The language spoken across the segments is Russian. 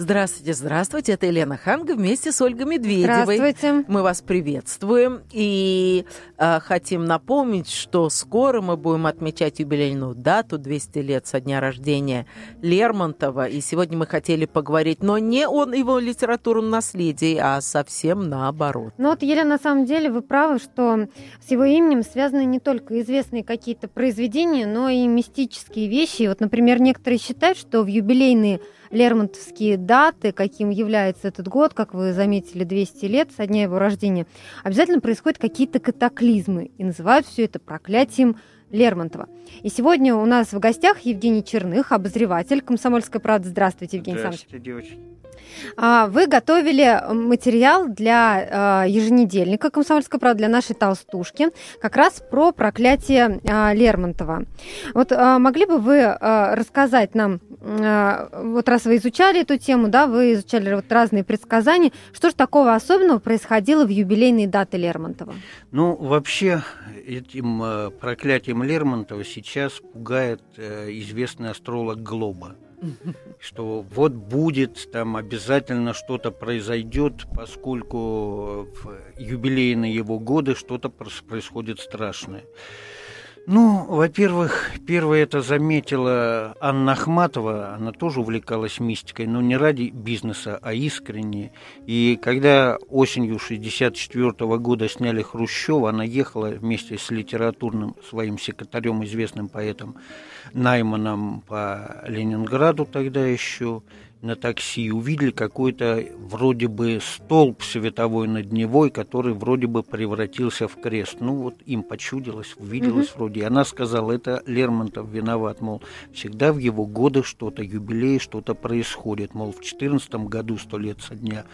Здравствуйте, здравствуйте. Это Елена Ханга вместе с Ольгой Медведевой. Здравствуйте. Мы вас приветствуем и э, хотим напомнить, что скоро мы будем отмечать юбилейную дату 200 лет со дня рождения Лермонтова. И сегодня мы хотели поговорить, но не о его литературном наследии, а совсем наоборот. Ну вот, Елена, на самом деле вы правы, что с его именем связаны не только известные какие-то произведения, но и мистические вещи. Вот, например, некоторые считают, что в юбилейные лермонтовские даты, каким является этот год, как вы заметили, 200 лет со дня его рождения, обязательно происходят какие-то катаклизмы. И называют все это проклятием Лермонтова. И сегодня у нас в гостях Евгений Черных, обозреватель «Комсомольской правды». Здравствуйте, Евгений Здравствуйте, Александрович. девочки. А, Вы готовили материал для э, еженедельника «Комсомольская правда», для нашей толстушки, как раз про проклятие э, Лермонтова. Вот э, могли бы вы э, рассказать нам, э, вот раз вы изучали эту тему, да, вы изучали вот разные предсказания, что же такого особенного происходило в юбилейные даты Лермонтова? Ну, вообще, этим э, Лермонтова сейчас пугает э, известный астролог Глоба. Что вот будет, там обязательно что-то произойдет, поскольку в юбилейные его годы что-то происходит страшное. Ну, во-первых, первое это заметила Анна Ахматова, она тоже увлекалась мистикой, но не ради бизнеса, а искренне. И когда осенью 1964 года сняли Хрущева, она ехала вместе с литературным своим секретарем, известным поэтом Найманом по Ленинграду тогда еще, на такси, увидели какой-то вроде бы столб световой над Невой, который вроде бы превратился в крест. Ну вот им почудилось, увиделось Мгм. вроде. И она сказала, это Лермонтов виноват, мол, всегда в его годы что-то, юбилей, что-то происходит. Мол, в 14 году, сто лет со дня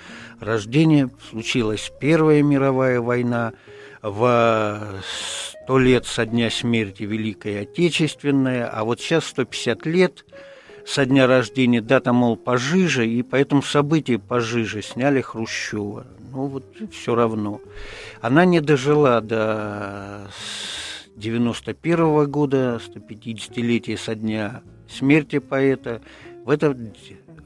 рождения, случилась Первая мировая война, в сто лет со дня смерти Великая Отечественная, а вот сейчас 150 лет со дня рождения, дата, мол, пожиже, и поэтому события пожиже сняли Хрущева. Ну вот все равно. Она не дожила до 91 года, 150-летия со дня смерти поэта. В этот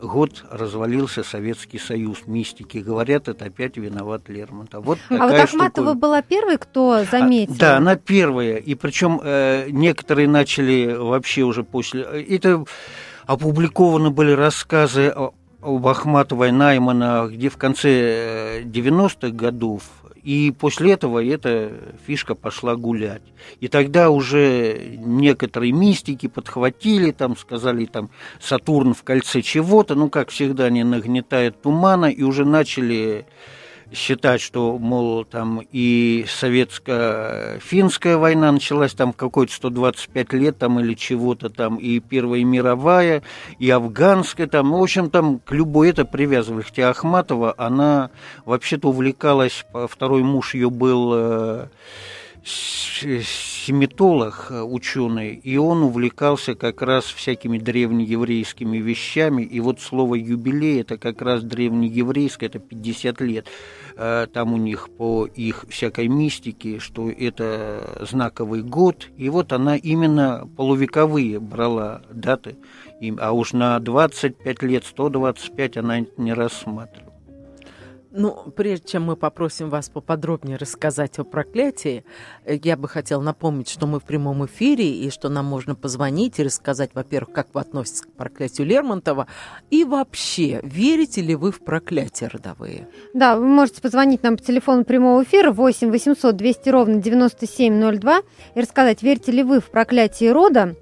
год развалился Советский Союз. Мистики говорят, это опять виноват Лермонтов. Вот а вот Ахматова штуковина. была первой, кто заметил? А, Да, она первая. И причем э, некоторые начали вообще уже после... Это опубликованы были рассказы об Ахматовой Наймана, где в конце э, 90-х годов. И после этого эта фишка пошла гулять. И тогда уже некоторые мистики подхватили, там сказали, там Сатурн в кольце чего-то, ну, как всегда, они нагнетают тумана, и уже начали считать, что, мол, там и советско-финская война началась там в какой-то 125 лет там или чего-то там, и Первая мировая, и афганская там, ну, в общем, там к любой это привязывали. Хотя Ахматова, она вообще-то увлекалась, по- второй муж ее был э, семитолог, ученый, и он увлекался как раз всякими древнееврейскими вещами, и вот слово юбилей это как раз древнееврейское, это 50 лет. Э, Там у них по их всякой мистике, что это знаковый год, и вот она именно полувековые брала даты, а уж на 25 лет, 125 она не рассматривала. Ну, прежде чем мы попросим вас поподробнее рассказать о проклятии, э, я бы хотела напомнить, что мы в прямом эфире и что нам можно позвонить и рассказать, во-первых, как вы относитесь к проклятию Лермонтова, и вообще, верите ли вы в проклятия родовые? Да, вы можете позвонить нам по телефону прямого эфира 8 800 200 ровно 9702 и рассказать, верите ли вы в проклятие рода,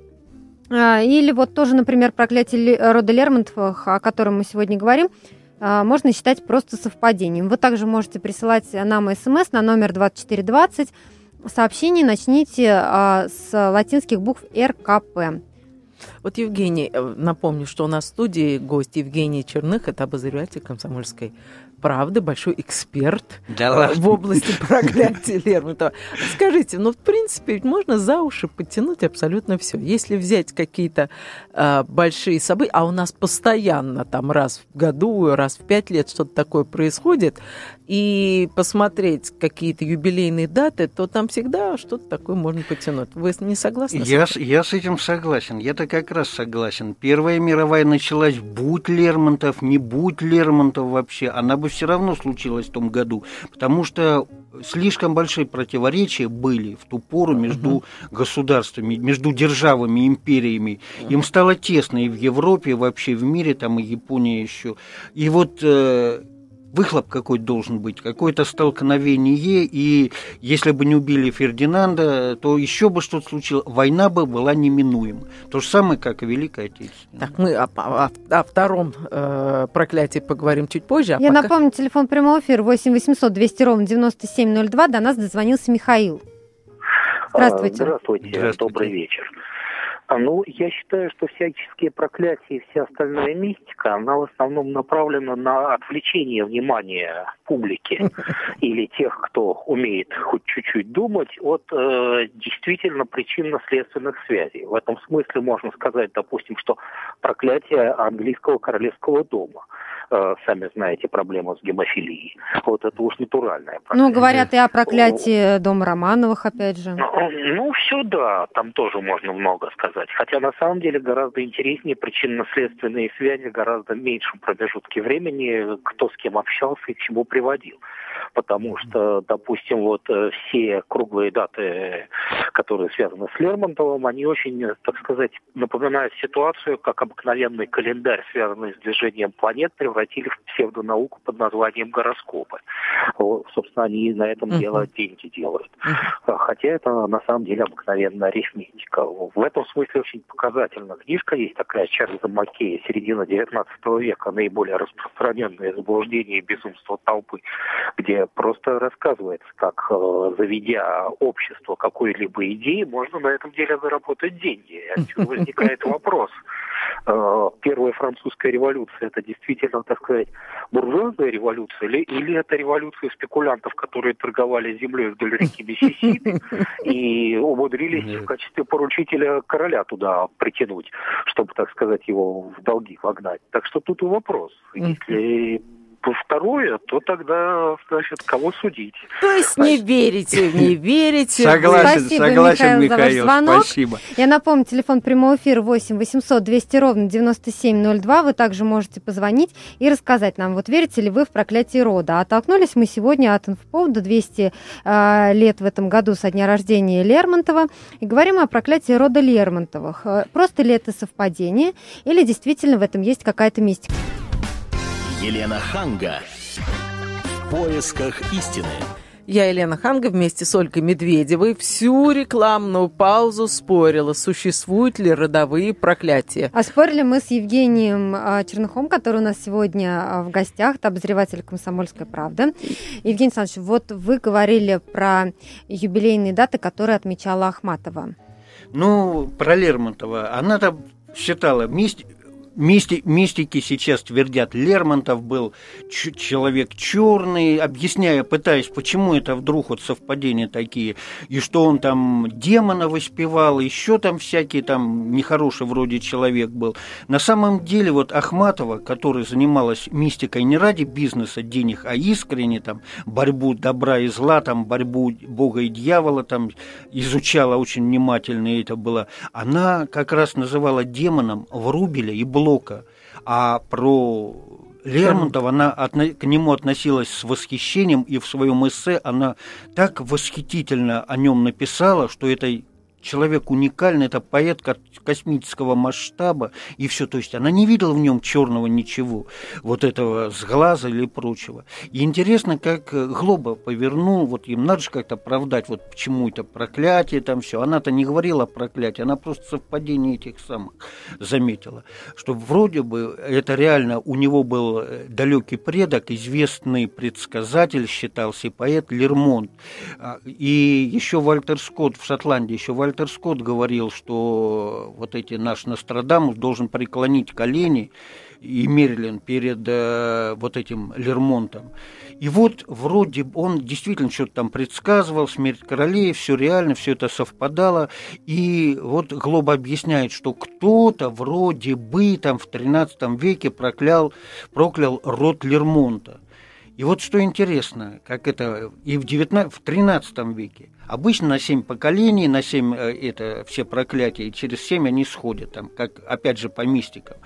А, или вот тоже, например, проклятие рода Лермонтовых, о котором мы сегодня говорим, можно считать просто совпадением. Вы также можете присылать нам смс на номер 2420. Сообщение начните а, с латинских букв РКП. Вот, Евгений, э, напомню, что у нас в студии гость Евгений Черных, это обозреватель комсомольской правда, большой эксперт да в области проклятия Лермонтова. Скажите, ну, в принципе, ведь можно за уши подтянуть абсолютно все. Если взять какие-то э, большие события, а у нас постоянно там раз в году, раз в пять лет что-то такое происходит, и посмотреть какие-то юбилейные даты, то там всегда что-то такое можно потянуть. Вы не согласны? Я, с я с этим согласен. Я-то как раз согласен. Первая мировая началась, будь Лермонтов, не будь Лермонтов вообще, она бы все равно случилась в том году, потому что слишком большие противоречия были в ту пору между uh-huh. государствами, между державами, империями. Им стало тесно и в Европе, и вообще в мире, там и Япония еще. И вот э, выхлоп какой должен быть, какое-то столкновение, и если бы не убили Фердинанда, то еще бы что-то случилось, война бы была неминуема. То же самое, как и Великая Отечественная. Так, мы о, о, о втором э, проклятии поговорим чуть позже. А Я пока... напомню, телефон прямого эфира 8 800 200 ровно 9702, до нас дозвонился Михаил. Здравствуйте. Здравствуйте, Здравствуйте. добрый вечер. А, ну, я считаю, что всяческие проклятия и вся остальная мистика, она в основном направлена на отвлечение внимания публики или тех, кто умеет хоть чуть-чуть думать, от э, действительно причинно-следственных связей. В этом смысле можно сказать, допустим, что проклятие английского королевского дома – Э, сами знаете, проблема с гемофилией. Вот это уж натуральная проблема. Ну, говорят и о проклятии Дома Романовых, опять же. Ну, ну, все да, там тоже можно много сказать. Хотя на самом деле гораздо интереснее причинно-следственные связи, гораздо меньшем промежутке времени, кто с кем общался и к чему приводил потому что, допустим, вот э, все круглые даты, которые связаны с Лермонтовым, они очень, так сказать, напоминают ситуацию, как обыкновенный календарь, связанный с движением планет, превратили в псевдонауку под названием гороскопы. Вот, собственно, они на этом uh-huh. дело деньги делают. Uh-huh. Хотя это на самом деле обыкновенная арифметика. В этом смысле очень показательна книжка есть такая Чарльза Маккея, середина 19 века, наиболее распространенное заблуждение и безумство толпы, где просто рассказывается, как, э, заведя общество какой-либо идеи, можно на этом деле заработать деньги. Отсюда возникает вопрос. Э, первая французская революция это действительно, так сказать, буржуазная революция или, или это революция спекулянтов, которые торговали землей вдоль реки Миссисипи и умудрились в качестве поручителя короля туда притянуть, чтобы, так сказать, его в долги вогнать. Так что тут и вопрос. Если второе, то тогда, значит, кого судить. То есть не верите, не верите. Согласен, спасибо, согласен, Михаил, Михаил за ваш звонок. спасибо. Я напомню, телефон прямого эфира 8 800 200 ровно 9702. Вы также можете позвонить и рассказать нам, вот верите ли вы в проклятие рода. Оттолкнулись мы сегодня от инфоповода 200 э, лет в этом году со дня рождения Лермонтова и говорим о проклятии рода Лермонтовых. Э, просто ли это совпадение или действительно в этом есть какая-то мистика? Елена Ханга. В поисках истины. Я, Елена Ханга, вместе с Ольгой Медведевой всю рекламную паузу спорила, существуют ли родовые проклятия. А спорили мы с Евгением а, Черныхом, который у нас сегодня а, в гостях, это обозреватель «Комсомольской правды». Евгений Александрович, вот вы говорили про юбилейные даты, которые отмечала Ахматова. Ну, про Лермонтова. Она там считала, Мисти, мистики сейчас твердят, Лермонтов был человек черный, объясняя, пытаясь, почему это вдруг вот совпадения такие, и что он там демона воспевал, еще там всякие там нехороший вроде человек был. На самом деле вот Ахматова, которая занималась мистикой не ради бизнеса, денег, а искренне там борьбу добра и зла, там борьбу Бога и дьявола там изучала очень внимательно, и это было, она как раз называла демоном Врубеля и Блока Блока, а про Лермонтова она к нему относилась с восхищением, и в своем эссе она так восхитительно о нем написала, что это человек уникальный, это поэт космического масштаба и все. То есть она не видела в нем черного ничего, вот этого сглаза или прочего. И интересно, как Глоба повернул, вот им надо же как-то оправдать, вот почему это проклятие там все. Она-то не говорила о проклятии, она просто совпадение этих самых заметила, что вроде бы это реально у него был э, далекий предок, известный предсказатель считался поэт Лермонт. А, и еще Вальтер Скотт в Шотландии, еще Вальтер Вальтер Скотт говорил, что вот эти наш Нострадамус должен преклонить колени и Мерлин перед э, вот этим Лермонтом. И вот вроде он действительно что-то там предсказывал, смерть королей, все реально, все это совпадало. И вот Глоба объясняет, что кто-то вроде бы там в 13 веке проклял, проклял род Лермонта. И вот что интересно, как это и в, 19, в 13 веке. Обычно на семь поколений, на семь э, это все проклятия, и через семь они сходят, там, как опять же по мистикам.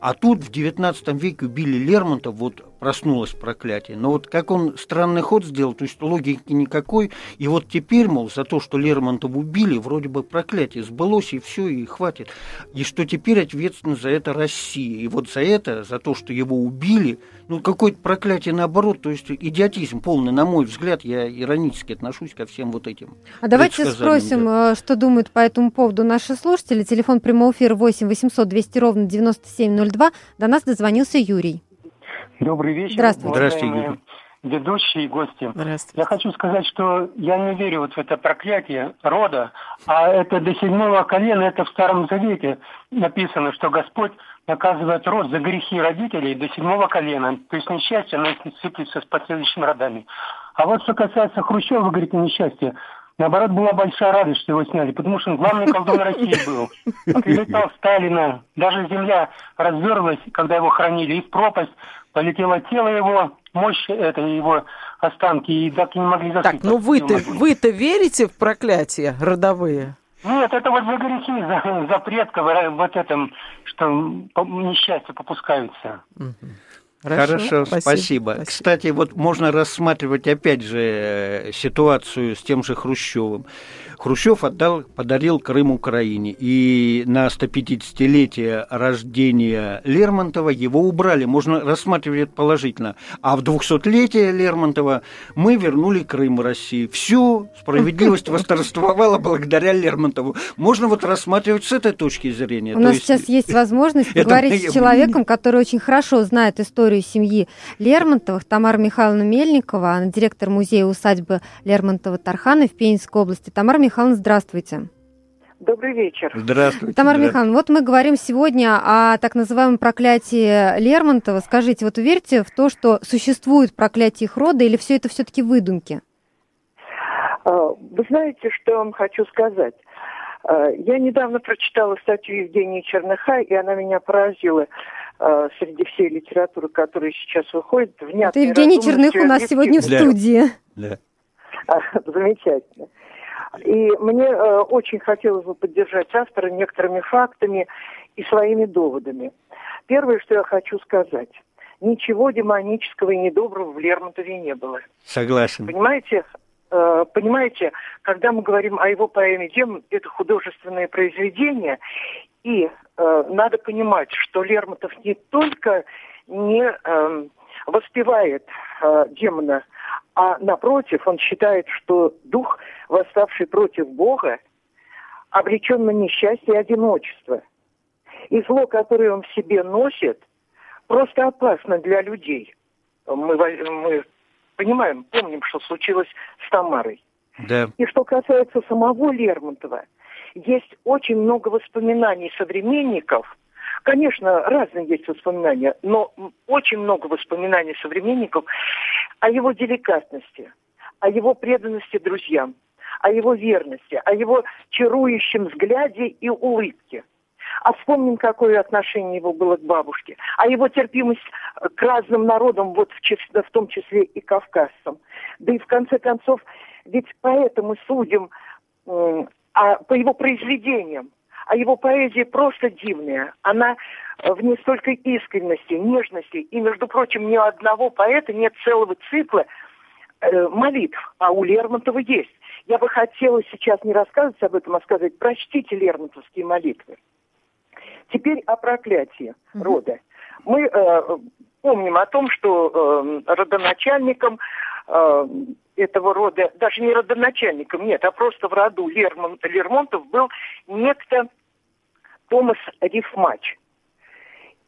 А тут в 19 веке убили Лермонтова, вот проснулось проклятие. Но вот как он странный ход сделал, то есть логики никакой. И вот теперь, мол, за то, что Лермонтова убили, вроде бы проклятие сбылось, и все, и хватит. И что теперь ответственна за это Россия. И вот за это, за то, что его убили, ну, какое-то проклятие наоборот, то есть идиотизм полный, на мой взгляд, я иронически отношусь ко всем вот этим. А давайте спросим, да. Э, что думают по этому поводу наши слушатели. Телефон прямого эфира 8 800 200 ровно 9702. До нас дозвонился Юрий. Добрый вечер. Здравствуйте. Здравствуйте. Ведущие и гости. Здравствуйте. Я хочу сказать, что я не верю вот в это проклятие рода, а это до седьмого колена, это в Старом Завете написано, что Господь наказывает род за грехи родителей до седьмого колена. То есть несчастье, оно сыплется с последующими родами. А вот что касается Хрущева, вы говорите, несчастье, Наоборот, была большая радость, что его сняли, потому что он главный колдун России был. Прилетал Сталина, даже земля разверлась, когда его хранили, и в пропасть полетело тело его, мощь это его останки, и так и не могли засыпать. Так, ну вы-то, вы-то верите в проклятия родовые? Нет, это вот за грехи, за, за предков, вот этом, что несчастья попускаются. Угу. Хорошо, Хорошо спасибо. спасибо. Кстати, вот можно рассматривать опять же э, ситуацию с тем же Хрущевым. Хрущев отдал, подарил Крым Украине, и на 150-летие рождения Лермонтова его убрали. Можно рассматривать это положительно. А в 200-летие Лермонтова мы вернули Крым России. Все, справедливость восторжествовала благодаря Лермонтову. Можно вот рассматривать с этой точки зрения. У нас есть... сейчас есть возможность поговорить с человеком, который очень хорошо знает историю семьи Лермонтовых, Тамара Михайловна Мельникова, она директор музея усадьбы Лермонтова-Тархана в Пензенской области. Тамара Михайловна, здравствуйте. Добрый вечер. Здравствуйте. Тамара здравствуйте. Михайловна, вот мы говорим сегодня о так называемом проклятии Лермонтова. Скажите, вот верите в то, что существует проклятие их рода, или все это все-таки выдумки? А, вы знаете, что я вам хочу сказать? А, я недавно прочитала статью Евгении Черныха, и она меня поразила а, среди всей литературы, которая сейчас выходит. Это Евгений Черных у нас сегодня в студии. Да. Замечательно. И мне э, очень хотелось бы поддержать автора некоторыми фактами и своими доводами. Первое, что я хочу сказать. Ничего демонического и недоброго в Лермонтове не было. Согласен. Понимаете, э, понимаете, когда мы говорим о его поэме «Демон», это художественное произведение, и э, надо понимать, что Лермонтов не только не э, воспевает э, демона, а напротив, он считает, что дух, восставший против Бога, обречен на несчастье и одиночество. И зло, которое он в себе носит, просто опасно для людей. Мы, мы понимаем, помним, что случилось с Тамарой. Да. И что касается самого Лермонтова, есть очень много воспоминаний современников – Конечно, разные есть воспоминания, но очень много воспоминаний современников о его деликатности, о его преданности друзьям, о его верности, о его чарующем взгляде и улыбке. А вспомним, какое отношение его было к бабушке, а его терпимость к разным народам, вот в, числе, в том числе и кавказцам. Да и в конце концов, ведь поэтому судим э, а, по его произведениям, а его поэзия просто дивная. Она в ней столько искренности, нежности. И, между прочим, ни у одного поэта нет целого цикла э, молитв, а у Лермонтова есть. Я бы хотела сейчас не рассказывать об этом, а сказать, прочтите лермонтовские молитвы. Теперь о проклятии mm-hmm. рода. Мы э, помним о том, что э, родоначальником э, этого рода, даже не родоначальником, нет, а просто в роду Лермон, Лермонтов был некто Томас Рифмач.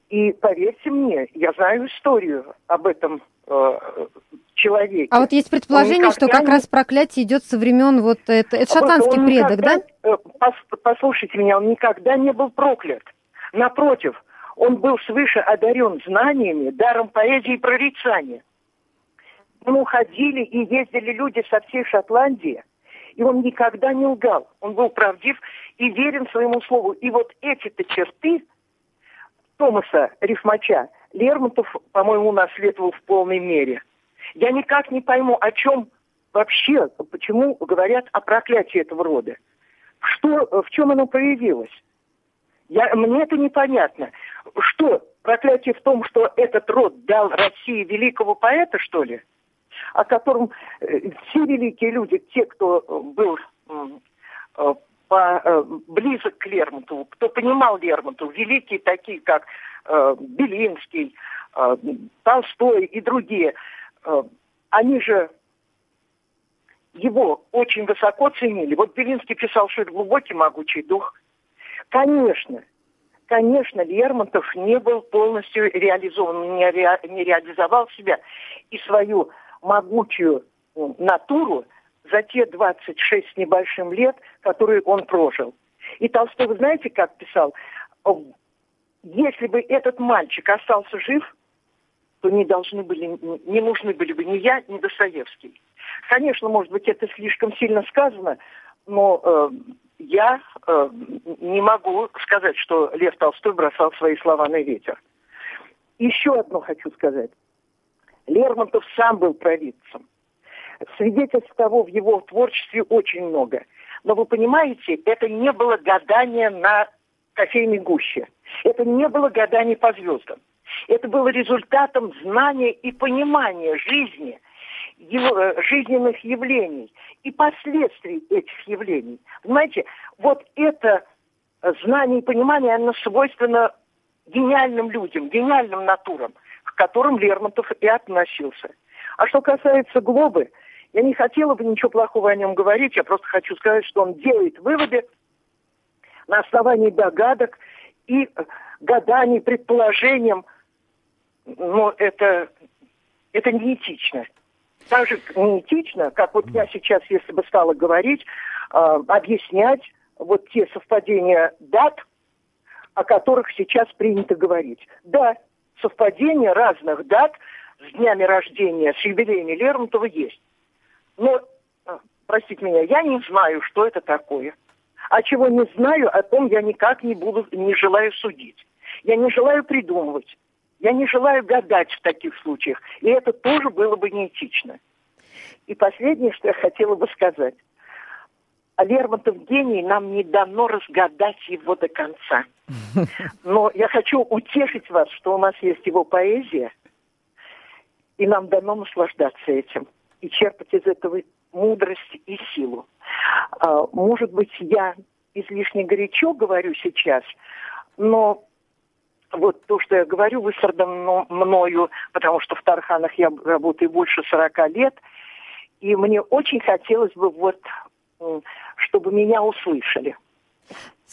И поверьте мне, я знаю историю об этом э, человеке. А вот есть предположение, что как не... раз проклятие идет со времен вот это, это шотландский предок, никогда, да? Э, послушайте меня, он никогда не был проклят. Напротив, Он был свыше одарен знаниями, даром поэзии и прорицания. Нему ходили и ездили люди со всей Шотландии, и он никогда не лгал. Он был правдив и верен своему слову. И вот эти-то черты Томаса Рифмача Лермонтов, по-моему, наследовал в полной мере. Я никак не пойму, о чем вообще, почему говорят о проклятии этого рода. Что, в чем оно появилось? Я, мне это непонятно. Что, проклятие в том, что этот род дал России великого поэта, что ли? О котором э, все великие люди, те, кто был э, по, э, близок к Лермонтову, кто понимал Лермонтову, великие такие, как Белинский, Толстой и другие, они же его очень высоко ценили. Вот Белинский писал, что это глубокий могучий дух. Конечно, конечно, Лермонтов не был полностью реализован, не, ре, не реализовал себя и свою могучую натуру за те 26 с небольшим лет, которые он прожил. И Толстой, вы знаете, как писал, если бы этот мальчик остался жив, то не должны были, не нужны были бы ни я, ни Достоевский. Конечно, может быть, это слишком сильно сказано, но э, я э, не могу сказать, что Лев Толстой бросал свои слова на ветер. Еще одно хочу сказать. Лермонтов сам был провидцем. Свидетельств того в его творчестве очень много. Но вы понимаете, это не было гадание на кофейной гуще. Это не было гадание по звездам. Это было результатом знания и понимания жизни, его, э, жизненных явлений и последствий этих явлений. Понимаете, вот это знание и понимание, оно свойственно гениальным людям, гениальным натурам, которым Лермонтов и относился. А что касается Глобы, я не хотела бы ничего плохого о нем говорить, я просто хочу сказать, что он делает выводы на основании догадок и гаданий, предположением. Но это, это неэтично. Так же неэтично, как вот я сейчас, если бы стала говорить, э, объяснять вот те совпадения дат, о которых сейчас принято говорить. Да, совпадения разных дат с днями рождения, с юбилеями Лермонтова есть. Но, а, простите меня, я не знаю, что это такое. А чего не знаю, о том я никак не буду, не желаю судить. Я не желаю придумывать. Я не желаю гадать в таких случаях. И это тоже было бы неэтично. И последнее, что я хотела бы сказать. А Лермонтов гений, нам не дано разгадать его до конца. Но я хочу утешить вас, что у нас есть его поэзия, и нам дано наслаждаться этим и черпать из этого мудрость и силу. А, может быть, я излишне горячо говорю сейчас, но вот то, что я говорю, высардано мною, потому что в Тарханах я работаю больше 40 лет, и мне очень хотелось бы вот, чтобы меня услышали.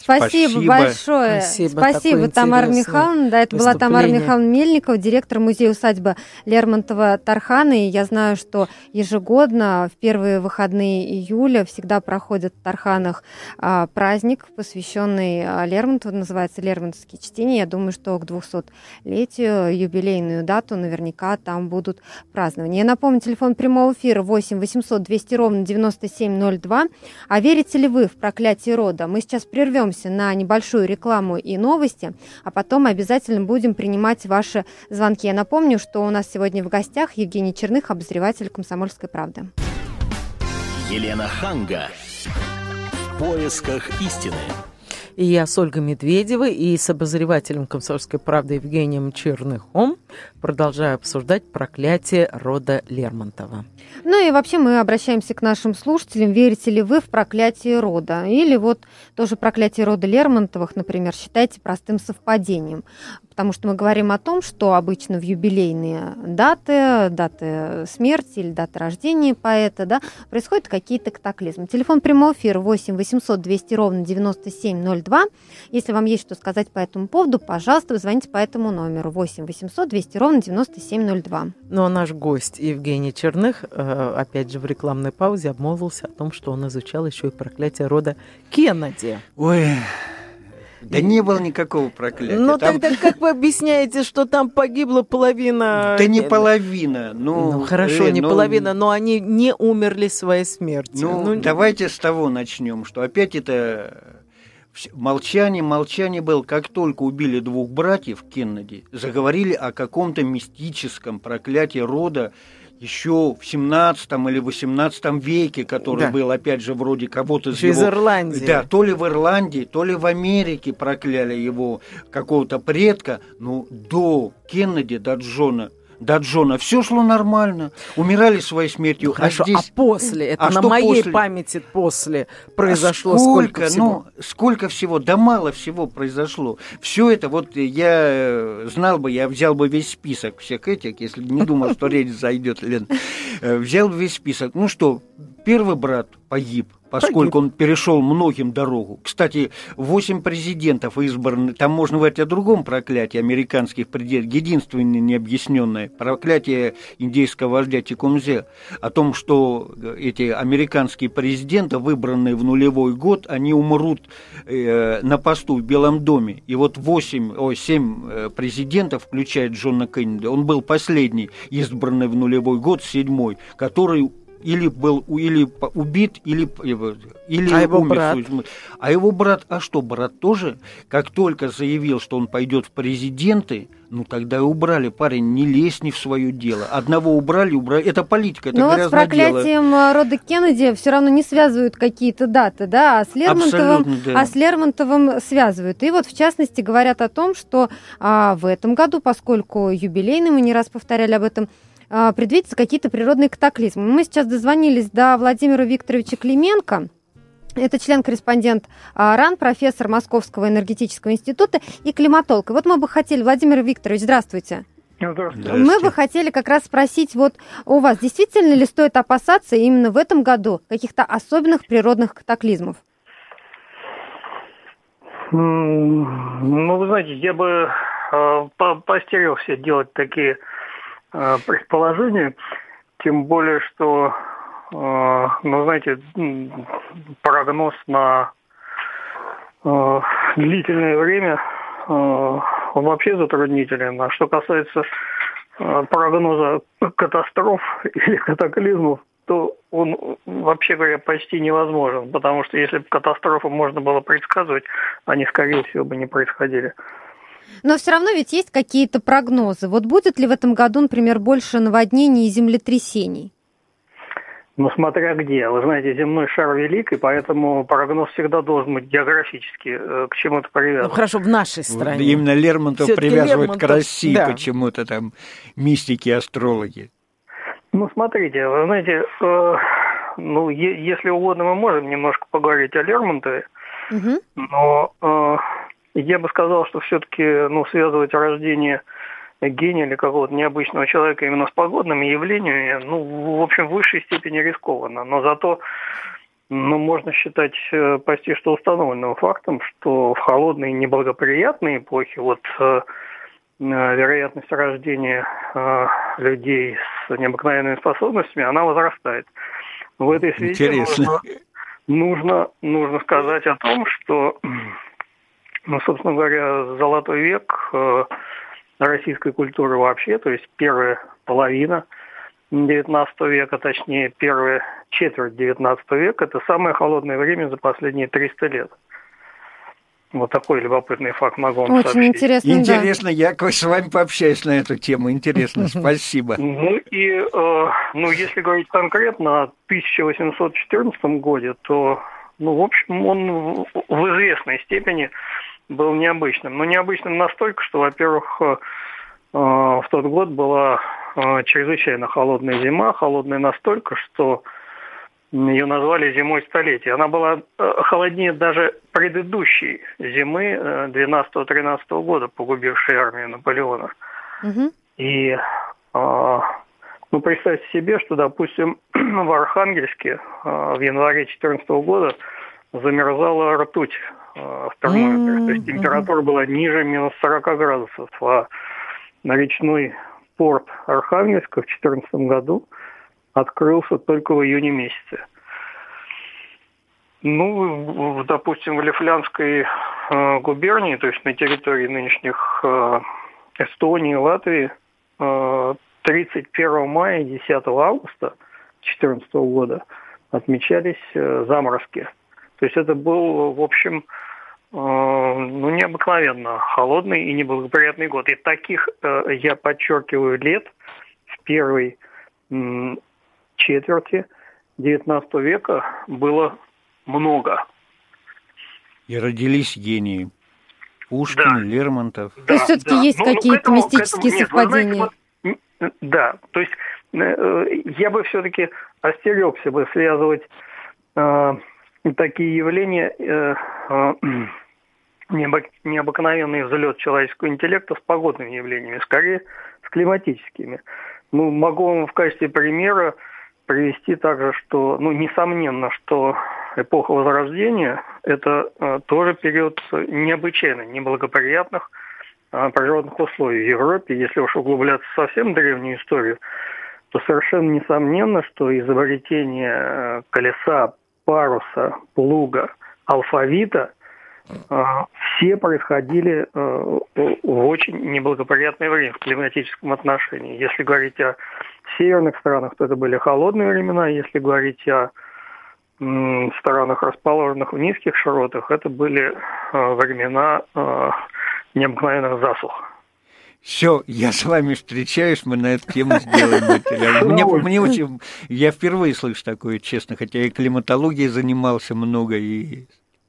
Спасибо, Спасибо. большое. Спасибо, Спасибо Тамара Михайловна. Да, это была Тамара Михайловна Мельникова, директор музея-усадьбы Лермонтова Тарханы. И я знаю, что ежегодно в первые выходные июля всегда проходит в Тарханах а, праздник, посвященный а, Лермонтову, называется Лермонтовские чтения. Я думаю, что к 200-летию, юбилейную дату наверняка там будут празднования. Я напомню, телефон прямого эфира 8 800 200 ровно 9702. А верите ли вы в проклятие рода? Мы сейчас прервем прервемся на небольшую рекламу и новости, а потом обязательно будем принимать ваши звонки. Я напомню, что у нас сегодня в гостях Евгений Черных, обозреватель «Комсомольской правды». Елена Ханга. В поисках истины. И я с Ольгой Медведевой и с обозревателем «Комсомольской правды» Евгением Черныхом продолжаю обсуждать проклятие рода Лермонтова. Ну и вообще мы обращаемся к нашим слушателям. Верите ли вы в проклятие рода? Или вот тоже проклятие рода Лермонтовых, например, считаете простым совпадением? потому что мы говорим о том, что обычно в юбилейные даты, даты смерти или даты рождения поэта, да, происходят какие-то катаклизмы. Телефон прямого эфира 8 800 200 ровно 9702. Если вам есть что сказать по этому поводу, пожалуйста, звоните по этому номеру 8 800 200 ровно 9702. Ну а наш гость Евгений Черных, э, опять же в рекламной паузе, обмолвился о том, что он изучал еще и проклятие рода Кеннеди. Ой, Да не было никакого проклятия. Но там... тогда как вы объясняете, что там погибла половина... Да не половина. Ну, ну хорошо, э, не но... половина, но они не умерли своей смертью. Ну, ну, давайте с того начнем, что опять это молчание, молчание было. Как только убили двух братьев Кеннеди, заговорили о каком-то мистическом проклятии рода, еще в 17 или 18 веке, который да. был, опять же, вроде кого-то из, его... из Ирландии. Да, то ли в Ирландии, то ли в Америке прокляли его какого-то предка, но до Кеннеди, до Джона до Джона все шло нормально, умирали своей смертью. А Хорошо, а, здесь... а после, это а на моей после? памяти после произошло а сколько, сколько всего? Ну, сколько всего, да мало всего произошло. Все это, вот я э, знал бы, я взял бы весь список всех этих, если не думал, что речь зайдет, Лен, э, взял весь список. Ну что, первый брат погиб, поскольку он перешел многим дорогу. Кстати, восемь президентов избраны, там можно говорить о другом проклятии американских президентов, единственное необъясненное проклятие индейского вождя Тикумзе, о том, что эти американские президенты, выбранные в нулевой год, они умрут э, на посту в Белом доме. И вот восемь, ой, семь э, президентов, включая Джона Кеннеди, он был последний, избранный в нулевой год, седьмой, который или был или убит, или, э, или а его брат? А его брат, а что, брат тоже, как только заявил, что он пойдет в президенты, ну тогда и убрали, парень, не лезь не в свое дело. Одного убрали, убрали. Это политика, это Но вот с проклятием дело. рода Кеннеди все равно не связывают какие-то даты, да, а с Лермонтовым, да. а с Лермонтовым связывают. И вот в частности говорят о том, что а, в этом году, поскольку юбилейный, мы не раз повторяли об этом, предвидятся какие-то природные катаклизмы. Мы сейчас дозвонились до Владимира Викторовича Клименко. Это член-корреспондент а, РАН, профессор Московского энергетического института и климатолог. И вот мы бы хотели, Владимир Викторович, здравствуйте. Здравствуйте. Мы бы хотели как раз спросить, вот у вас действительно ли стоит опасаться именно в этом году каких-то особенных природных катаклизмов? Ну, вы знаете, я бы э, постерегся делать такие предположение, тем более, что, э, ну, знаете, прогноз на э, длительное время, он вообще затруднителен. А что касается прогноза катастроф или катаклизмов, то он, вообще говоря, почти невозможен, потому что если бы катастрофы можно было предсказывать, они, скорее всего, бы не происходили. Но все равно ведь есть какие-то прогнозы. Вот будет ли в этом году, например, больше наводнений и землетрясений? Ну, смотря где. Вы знаете, земной шар велик, и поэтому прогноз всегда должен быть географически э, к чему-то привязан. Ну, хорошо, в нашей стране. Именно Лермонтов привязывает Лермонтов, к России да. почему-то там мистики, астрологи. Ну, смотрите, вы знаете, э, ну, е- если угодно, мы можем немножко поговорить о Лермонтове, угу. но э, я бы сказал, что все-таки ну, связывать рождение гения или какого-то необычного человека именно с погодными явлениями, ну, в общем, в высшей степени рискованно. Но зато ну, можно считать э, почти что установленным фактом, что в холодные неблагоприятные эпохи вот э, э, вероятность рождения людей с необыкновенными способностями, она возрастает. В этой связи нужно, нужно, нужно сказать о том, что ну, собственно говоря, золотой век э, российской культуры вообще, то есть первая половина XIX века, точнее, первая четверть XIX века, это самое холодное время за последние 300 лет. Вот такой любопытный факт могу вам Очень сообщить. интересно, Интересно, да. я с вами пообщаюсь на эту тему. Интересно, спасибо. Ну и, э, ну, если говорить конкретно о 1814 году, то, ну, в общем, он в известной степени был необычным. Но необычным настолько, что, во-первых, э, в тот год была э, чрезвычайно холодная зима, холодная настолько, что ее назвали зимой столетия. Она была э, холоднее даже предыдущей зимы 12-13 года, погубившей армию Наполеона. Угу. И ну, представьте себе, что, допустим, в Архангельске в январе 2014 года замерзала ртуть в термометре. То есть температура была ниже минус 40 градусов. А на речной порт Архангельска в 2014 году открылся только в июне месяце. Ну, допустим, в Лифлянской э, губернии, то есть на территории нынешних э, Эстонии, Латвии, э, 31 мая и 10 августа 2014 года отмечались э, заморозки. То есть это был, в общем, э, ну, необыкновенно холодный и неблагоприятный год. И таких, э, я подчеркиваю, лет в первой четверти XIX века было много. И родились гении. Пушкин, да. Лермонтов. Да, То есть все-таки да. есть ну, какие-то ну, мистические этому, совпадения? Нет, знаете, вот, да, то есть э, я бы все-таки остерегся бы связывать э, такие явления, э, э, необыкновенный взлет человеческого интеллекта с погодными явлениями, скорее с климатическими. Ну, могу вам в качестве примера привести также, что, ну, несомненно, что эпоха Возрождения – это э, тоже период необычайно неблагоприятных э, природных условий в Европе. Если уж углубляться в совсем древнюю историю, то совершенно несомненно, что изобретение э, колеса, паруса, плуга, алфавита э, все происходили э, в очень неблагоприятное время в климатическом отношении. Если говорить о северных странах, то это были холодные времена. Если говорить о странах, расположенных в низких широтах, это были времена необыкновенных засух. Все, я с вами встречаюсь, мы на эту тему сделаем материал. Мне, мне очень, я впервые слышу такое, честно, хотя и климатологией занимался много, и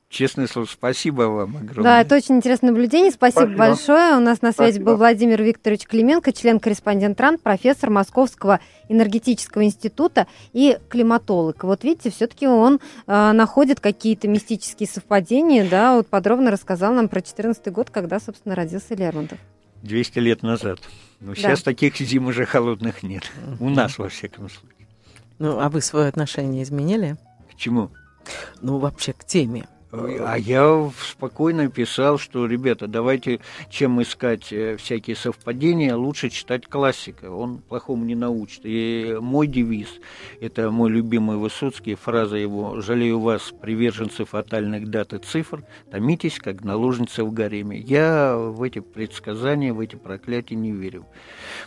Честное слово, спасибо вам огромное. Да, это очень интересное наблюдение. Спасибо, спасибо. большое. У нас на связи спасибо. был Владимир Викторович Клименко, член-корреспондент РАН, профессор Московского энергетического института и климатолог. Вот видите, все-таки он э, находит какие-то мистические совпадения, да, вот подробно рассказал нам про 14 год, когда, собственно, родился Лермонтов. 200 лет назад. Но да. сейчас таких зим уже холодных нет. У нас, во всяком случае. Ну, а вы свое отношение изменили? К чему? Ну, вообще к теме. А я спокойно писал, что, ребята, давайте, чем искать э, всякие совпадения, лучше читать классика, он плохому не научит. И мой девиз, это мой любимый Высоцкий, фраза его «Жалею вас, приверженцы фатальных дат и цифр, томитесь, как наложница в гареме». Я в эти предсказания, в эти проклятия не верю.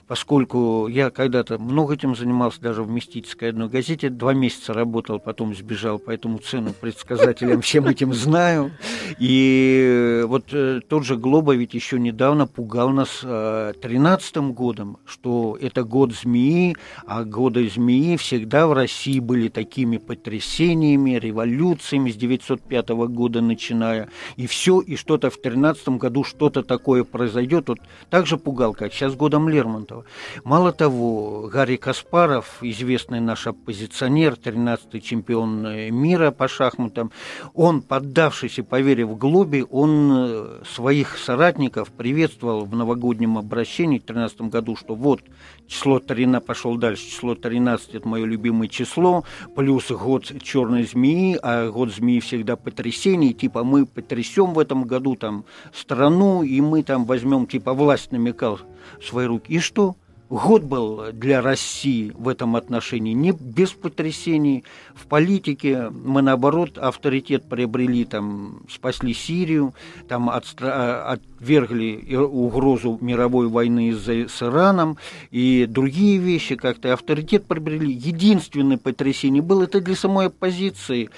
Поскольку я когда-то много этим занимался, даже в мистической одной газете, два месяца работал, потом сбежал, поэтому цену предсказателям всем этим знаю. И вот э, тот же Глоба ведь еще недавно пугал нас э, тринадцатым годом, что это год змеи, а годы змеи всегда в России были такими потрясениями, революциями с 905 года начиная. И все, и что-то в тринадцатом году что-то такое произойдет. Вот так же пугал, как сейчас годом Лермонтова. Мало того, Гарри Каспаров, известный наш оппозиционер, 13-й чемпион э, мира по шахматам, он под поддавшись и поверив Глобе, он э, своих соратников приветствовал в новогоднем обращении в 2013 году, что вот число 13, пошел дальше, число 13 это мое любимое число, плюс год черной змеи, а год змеи всегда потрясений, типа мы потрясем в этом году там страну, и мы там возьмем, типа власть намекал в свои руки. И что? Год был для России в этом отношении не без потрясений. В политике мы, наоборот, авторитет приобрели, там, спасли Сирию, там, отстра... отвергли угрозу мировой войны с, с Ираном и другие вещи как-то. Авторитет приобрели. Единственное потрясение было это для самой оппозиции.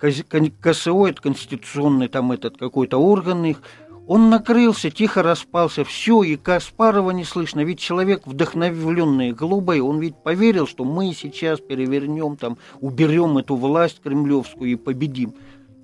КСО, это конституционный там этот какой-то орган их, он накрылся, тихо распался, все, и Каспарова не слышно. Ведь человек, вдохновленный голубой, он ведь поверил, что мы сейчас перевернем, там, уберем эту власть кремлевскую и победим.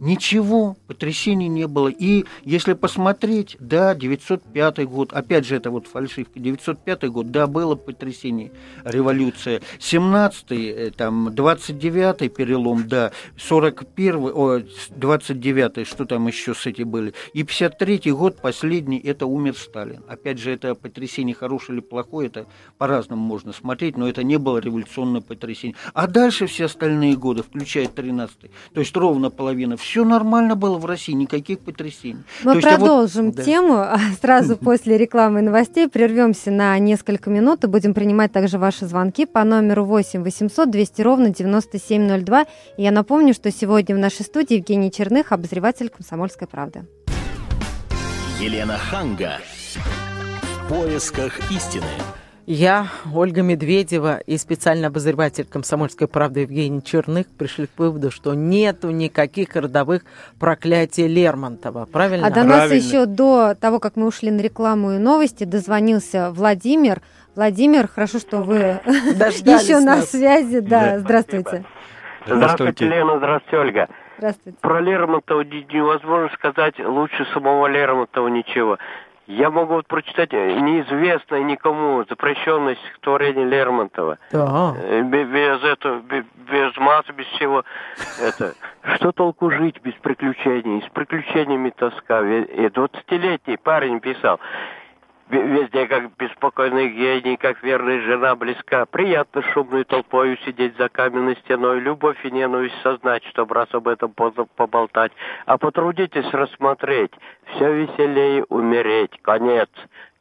Ничего, потрясений не было. И если посмотреть, да, 905 год, опять же, это вот фальшивка, 905 год, да, было потрясение, революция. 17-й, э, там, 29-й перелом, да, 41-й, о, 29-й, что там еще с этим были. И 53-й год, последний, это умер Сталин. Опять же, это потрясение хорошее или плохое, это по-разному можно смотреть, но это не было революционное потрясение. А дальше все остальные годы, включая 13-й, то есть ровно половина все нормально было в России, никаких потрясений. Мы То продолжим вот, да. тему а сразу после рекламы и новостей. Прервемся на несколько минут и будем принимать также ваши звонки по номеру 8 800 200 ровно 9702. И я напомню, что сегодня в нашей студии Евгений Черных, обозреватель «Комсомольской правды». Елена Ханга. В поисках истины. Я, Ольга Медведева и специальный обозреватель «Комсомольской правды» Евгений Черных пришли к выводу, что нету никаких родовых проклятий Лермонтова. Правильно? А до нас Правильно. еще до того, как мы ушли на рекламу и новости, дозвонился Владимир. Владимир, хорошо, что вы еще на нас. связи. Да, здравствуйте. Здравствуйте, Лена, здравствуйте, Ольга. Здравствуйте. Про Лермонтова не- невозможно сказать лучше самого Лермонтова ничего. Я могу вот прочитать э, неизвестное никому запрещенное стихотворение Лермонтова. Да. Э, бе- Без этого, бе- без мата, без всего. Это. Что толку жить без приключений? С приключениями тоска. И двадцатилетний парень писал. Ве- Везде как беспокойный гений, как верная жена близка. Приятно шумной толпою сидеть за каменной стеной. Любовь и ненависть сознать, чтобы раз об этом поздно поболтать. А потрудитесь рассмотреть. Все веселее умереть. Конец.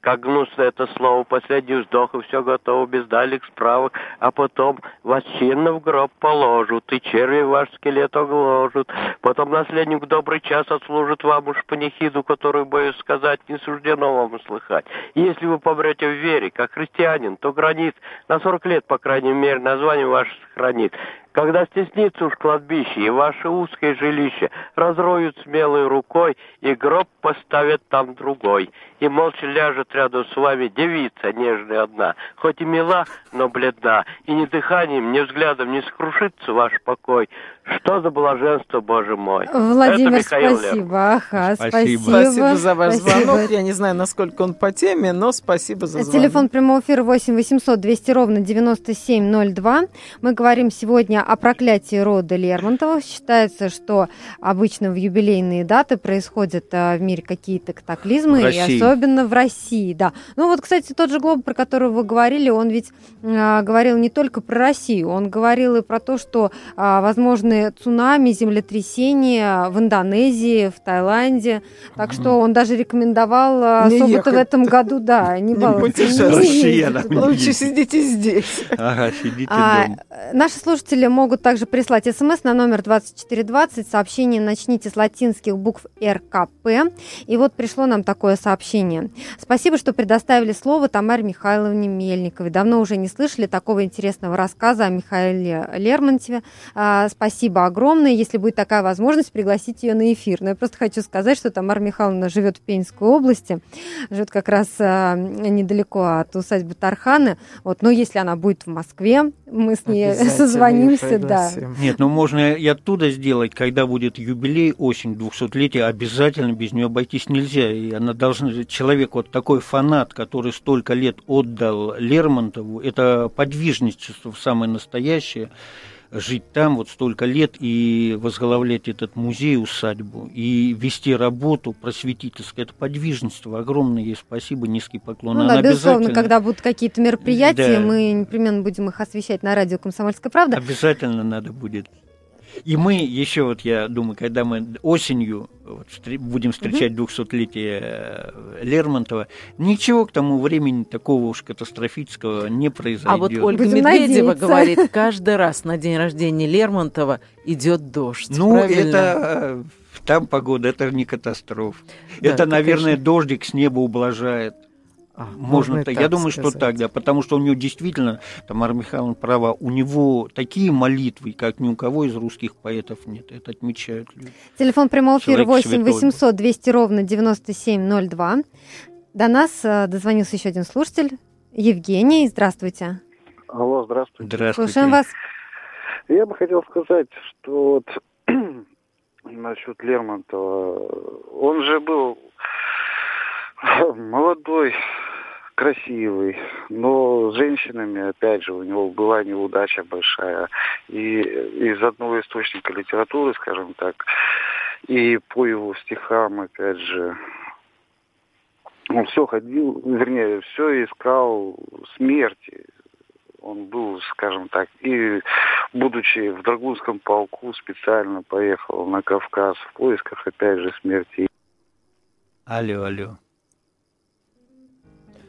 Как гнусно это слово, последний вздох, и все готово, без дальних справок. А потом вас чинно в гроб положат, и черви ваш скелет огложат. Потом наследник добрый час отслужит вам уж панихиду, которую, боюсь сказать, не суждено вам услыхать. Если вы помрете в вере, как христианин, то границ на 40 лет, по крайней мере, название ваше сохранит. Когда стеснится уж кладбище и ваше узкое жилище разроют смелой рукой, и гроб поставят там другой. И молча ляжет рядом с вами девица нежная одна, хоть и мила, но бледна, и ни дыханием, ни взглядом не скрушится ваш покой. Что за блаженство, Боже мой! Владимир, Это Михаил спасибо. Ага, Спасибо. спасибо. Спасибо за ваш Спасибо. звонок. Я не знаю, насколько он по теме, но спасибо за звонок. Телефон прямого эфира 8 800 200 ровно 9702. Мы говорим сегодня о проклятии рода Лермонтовых. Считается, что обычно в юбилейные даты происходят а, в мире какие-то катаклизмы, В и России. особенно в России, да. Ну вот, кстати, тот же Глоб, про который вы говорили, он ведь а, говорил не только про Россию, он говорил и про то, что а, возможны цунами, землетрясения в Индонезии, в Таиланде. Так что он даже рекомендовал а, Не особо-то в этом году, да, не баловаться. Лучше сидите здесь. Ага, сидите А, дома. э, наши слушатели могут также прислать смс на номер 2420. Сообщение начните с латинских букв РКП. И вот пришло нам такое сообщение. Спасибо, что предоставили слово Тамаре Михайловне Мельниковой. Давно уже не слышали такого интересного рассказа о Михаиле Лермонтове. А, спасибо огромное. Если будет такая возможность, пригласить ее на эфир. Но я просто хочу сказать, что Тамара Михайловна живет в Пензенской области, живет как раз а, недалеко от усадьбы Тарханы. Вот, но если она будет в Москве, мы с ней созвонимся, да. Нет, ну можно и оттуда сделать, когда будет юбилей, осень, 200-летия, обязательно без нее обойтись нельзя. И она должна, человек вот такой фанат, который столько лет отдал Лермонтову, это подвижничество самое настоящее, жить там вот столько лет и возглавлять этот музей, усадьбу, и вести работу просветительскую, это подвижничество. Огромное ей спасибо, низкий поклон. Ну Она да, безусловно, когда будут какие-то мероприятия, Да. мы непременно будем их освещать на радио «Комсомольская правда». Обязательно надо будет. И мы еще вот, я думаю, когда мы осенью вот, будем встречать 200-летие э, Лермонтова, ничего к тому времени такого уж катастрофического не произойдет. А вот Ольга Будем Медведева надеяться. говорит, каждый раз на день рождения Лермонтова идет дождь. Ну, Правильно? это э, там погода, это не катастрофа. Да, это, наверное, конечно. дождик с неба ублажает. А, Можно, и так. Я думаю, сказать. что так, да, потому что у него действительно, Тамара Михайловна права, у него такие молитвы, как ни у кого из русских поэтов нет. Это отмечают люди. Телефон прямого эфира Человек 8 святой. 800 200 ровно 9702. До нас э, дозвонился еще один слушатель. Евгений, здравствуйте. Алло, здравствуйте. Здравствуйте. Слушаем вас. Я бы хотел сказать, что вот насчет Лермонтова, он же был молодой, красивый, но с женщинами, опять же, у него была неудача большая. И из одного источника литературы, скажем так, и по его стихам, опять же, он все ходил, вернее, все искал смерти. Он был, скажем так, и будучи в Драгунском полку, специально поехал на Кавказ в поисках, опять же, смерти. Алло, алло.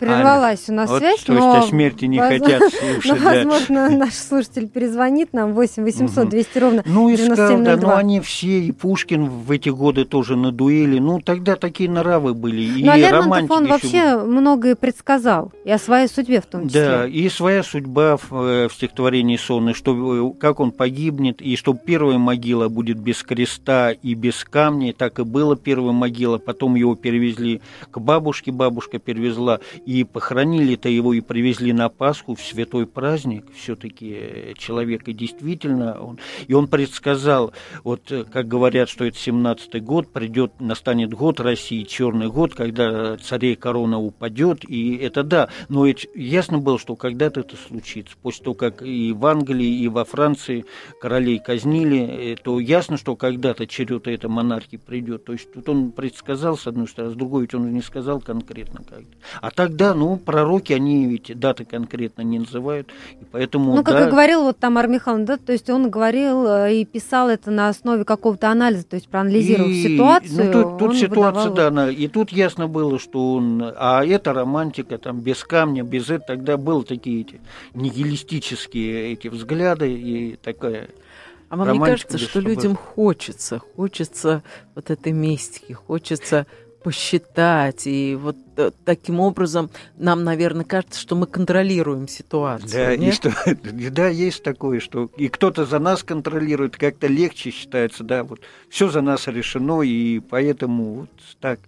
Прервалась у нас вот, связь, то но... есть о смерти не воз- хотят слушать. Но, да. возможно, наш слушатель перезвонит нам 8 800 Мгм. 200 ровно Ну и сказал, да, 9702. ну они все, и Пушкин в эти годы тоже на дуэли, ну тогда такие нравы были, и Ну, а Лермонтов, он еще вообще многое предсказал, и о своей судьбе в том числе. Да, и своя судьба в, э, в стихотворении Сонны, что э, как он погибнет, и что первая могила будет без креста и без камней, так и было первая могила, потом его перевезли к бабушке, бабушка перевезла, и похоронили-то его и привезли на Пасху в святой праздник, все-таки человек, и действительно, он, и он предсказал, вот э, как говорят, что это 17-й год, придет, настанет год России, черный год, когда царей корона упадет, и это да, но ведь ясно было, что когда-то это случится. После того, как и в Англии, и во Франции королей казнили, э, то ясно, что когда-то черед этой монархии придет. То есть тут он предсказал, с одной стороны, с другой ведь он не сказал конкретно как. А тогда, ну, пророки, они ведь даты конкретно не называют, и поэтому, Ну, как да, и говорил вот Тамар Михайловна, да, то есть он говорил э, и писал это на основе какого-то анализа, то есть проанализировав И, ситуацию. Ну, тут, тут ситуация, выдавал- да, она- и тут ясно было, что он... А это романтика, там, без камня, без этого, тогда были такие эти нигилистические эти взгляды и такая... А вам не кажется, что людям хочется, хочется вот этой мистики, хочется посчитать, и вот э, таким образом нам, наверное, кажется, что мы контролируем ситуацию. Да, и что, да, есть такое, что и кто-то за нас контролирует, как-то легче считается, да, вот все за нас решено, и поэтому вот так,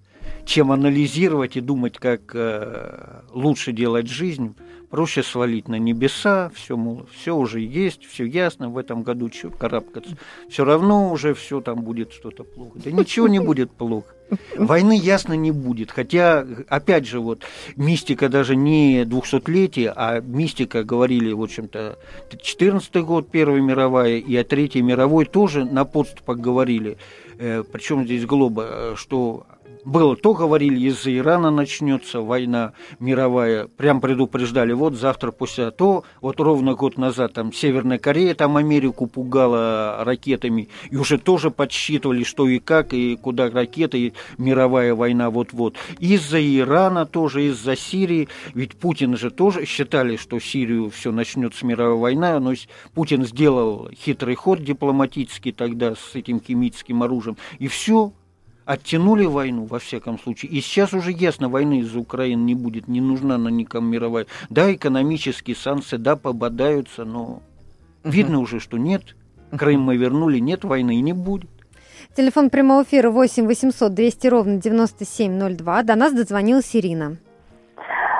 чем анализировать и думать, как э, лучше делать жизнь, проще свалить на небеса, все, мол, все уже есть, все ясно, в этом году что карабкаться, все равно уже все там будет что-то плохо. Да ничего не будет плохо. Войны ясно не будет. Хотя, опять же, вот мистика даже не 200-летие, а мистика, говорили, в общем-то, 14 год, Первая мировая, и о Третьей мировой тоже на подступах говорили. Причем здесь Глоба, э, что было, то говорили, из-за Ирана начнется война мировая, прям предупреждали, вот завтра после то, вот ровно год назад там Северная Корея там Америку пугала ракетами, и уже тоже подсчитывали, что и как, и куда ракеты, и мировая война вот-вот. Из-за Ирана тоже, из-за Сирии, ведь Путин же тоже считали, что Сирию все начнется мировая война, но Путин сделал хитрый ход дипломатический тогда с этим химическим оружием, и все, оттянули войну, во всяком случае. И сейчас уже ясно, войны из-за Украины не будет, не нужна она никому мировая. Да, экономические санкции, да, пободаются, но видно уже, что нет. Крым мы вернули, нет войны и не будет. Телефон прямого эфира 8 800 200 ровно 9702. До нас дозвонилась Ирина.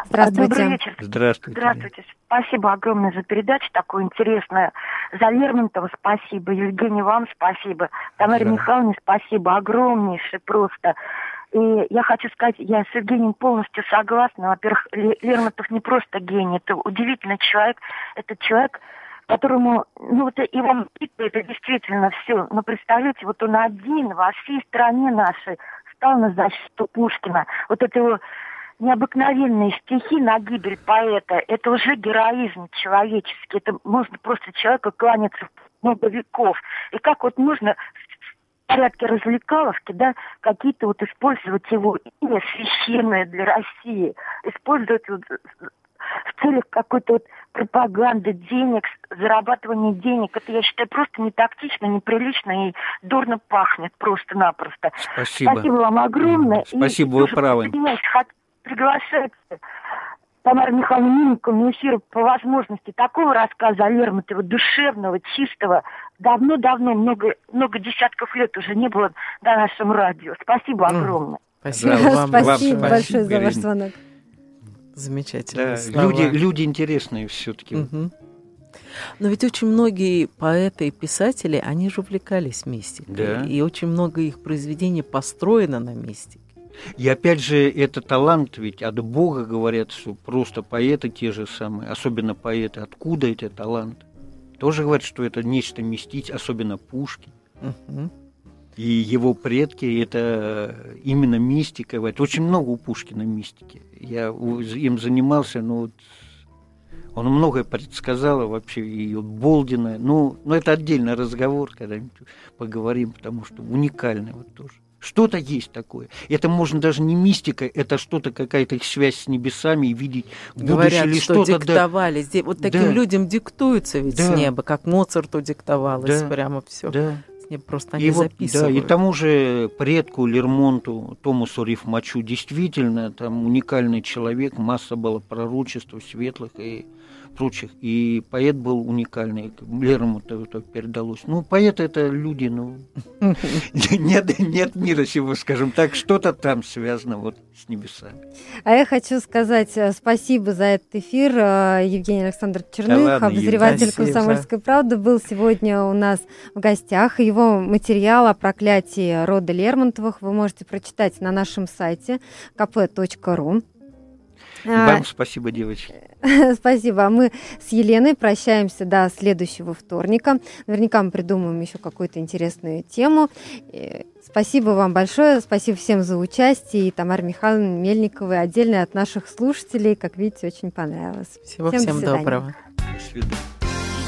Здравствуйте. Добрый вечер. Здравствуйте. Здравствуйте. Спасибо огромное за передачу такую интересную. За Лермонтова спасибо. Евгений, вам спасибо. Тамаре Да. Михайловне спасибо. Огромнейшее просто. И я хочу сказать, я с Евгением полностью согласна. Во-первых, Ле- Лермонтов не просто гений, это удивительный человек. Это человек, которому, ну вот Пипа, это действительно все. Но представляете, вот он один во всей стране нашей стал на защиту Пушкина. Вот это его необыкновенные стихи на гибель поэта, это уже героизм человеческий. Это можно просто человеку кланяться много веков. И как вот нужно в порядке развлекаловки, да, какие-то вот использовать его имя священное для России, использовать вот в целях какой-то вот пропаганды, денег, зарабатывания денег. Это, я считаю, просто не тактично, неприлично и дурно пахнет просто-напросто. Спасибо. Спасибо вам огромное. И Спасибо, вы тоже правы. Приглашать Тамару Михайловну Минникову на эфир по возможности такого рассказа о Лермонтове, душевного, чистого. Давно-давно, много, много десятков лет уже не было на нашем радио. Спасибо огромное. Спасибо Да, вам. вам Спасибо спасибо, большое за ваш звонок. Замечательные Да, слова. люди, люди интересные все-таки. Мгм. Но ведь очень многие поэты и писатели, они же увлекались мистикой. Да. И очень много их произведений построено на мистике. И опять же, это талант ведь от Бога, говорят, что просто поэты те же самые, особенно поэты. Откуда этот талант? Тоже говорят, что это нечто мистить, особенно Пушкин. Мгм. И его предки, это именно мистика. Очень много у Пушкина мистики. Я им занимался, но вот Он многое предсказал, вообще и Болдина. Ну, ну, это отдельный разговор, когда-нибудь поговорим, потому что уникальный вот тоже. Что-то есть такое. Это можно даже не мистика, это что-то, какая-то их связь с небесами и видеть Говорят, будущее или что что-то. диктовали. Здесь Вот таким Да. людям диктуется ведь Да. с неба, как Моцарту диктовалось Да. прямо все. Да. С неба просто они И вот, да, и тому же предку Лермонту, Томасу Рифмачу, действительно, там уникальный человек, масса было пророчеств светлых и прочих. И поэт был уникальный, Лермонту это передалось. Ну, поэты это люди, ну, нет, нет мира сего, скажем так, что-то там связано вот с небесами. А я хочу сказать э, спасибо за этот эфир. Э, Евгений Александр Черных, ладно, Юль, обозреватель спасибо. «Комсомольской правды», был сегодня у нас в гостях. Его материал о проклятии рода Лермонтовых вы можете прочитать на нашем сайте kp.ru. А, Вам спасибо, девочки. Спасибо. А мы с Еленой прощаемся до следующего вторника. Наверняка мы придумаем еще какую-то интересную тему. Э, Спасибо вам большое. Спасибо всем за участие. И Тамаре Михайловне Мельниковой отдельно от наших слушателей. Как видите, очень понравилось. Всего Всем до всем свидания. доброго. До свидания.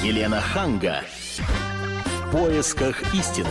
Елена Ханга. В поисках истины.